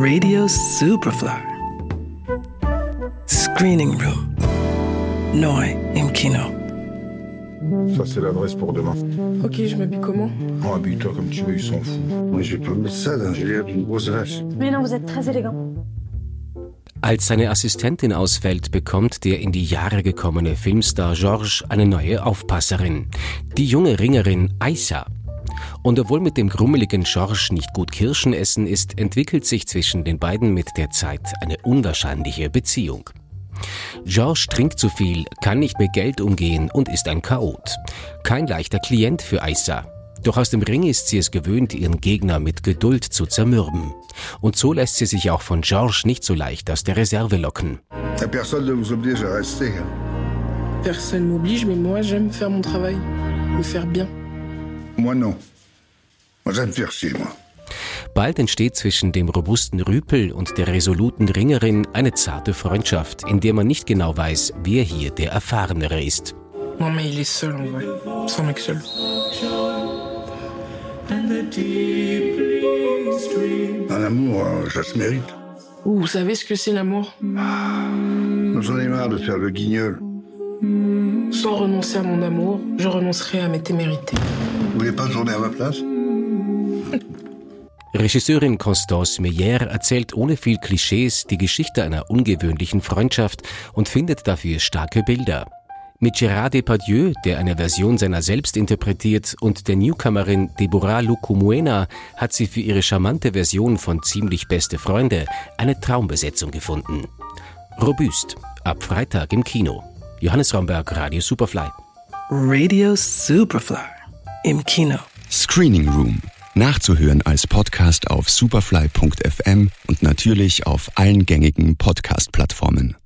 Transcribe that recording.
Radio Superfly. Screening Room. Neu im Kino. Ça, c'est l'adresse pour demain. Ok, je m'habille comment Bon, habille-toi comme tu veux, ils s'en foutent. Moi, je vais pas mettre ça dans une grosse vache. Mais non, vous êtes très élégant. Als seine Assistentin ausfällt, bekommt der in die Jahre gekommene Filmstar Georges eine neue Aufpasserin. Die junge Ringerin Aisa. Und obwohl mit dem grummeligen Georges nicht gut Kirschen essen ist, entwickelt sich zwischen den beiden mit der Zeit eine unwahrscheinliche Beziehung. Georges trinkt zu viel, kann nicht mit Geld umgehen und ist ein Chaot. Kein leichter Klient für Aissa. Doch aus dem Ring ist sie es gewöhnt, ihren Gegner mit Geduld zu zermürben. Und so lässt sie sich auch von Georges nicht so leicht aus der Reserve locken. Personne ne vous oblige à rester. Personne m'oblige, mais moi j'aime faire mon travail. Le faire bien. Moi, non. Bald entsteht zwischen dem robusten Rüpel und der resoluten Ringerin eine zarte Freundschaft, in der man nicht genau weiß, wer hier der Erfahrenere ist. Non, mais il est seul en vrai. Un mec seul. Un amour, euh, ça se mérite. Ouh, vous savez ce que c'est l'amour J'en ai marre de faire le guignol. Sans renoncer à mon amour, je renoncerai à mes témérités. Vous voulez pas tourner à ma place Regisseurin Constance Meyer erzählt ohne viel Klischees die Geschichte einer ungewöhnlichen Freundschaft und findet dafür starke Bilder. Mit Gérard Depardieu, der eine Version seiner selbst interpretiert, und der Newcomerin Deborah Lucumuena hat sie für ihre charmante Version von Ziemlich beste Freunde eine Traumbesetzung gefunden. Robust, ab Freitag im Kino. Johannes Romberg, Radio Superfly. Radio Superfly. Im Kino. Screening Room. Nachzuhören als Podcast auf superfly.fm und natürlich auf allen gängigen Podcast-Plattformen.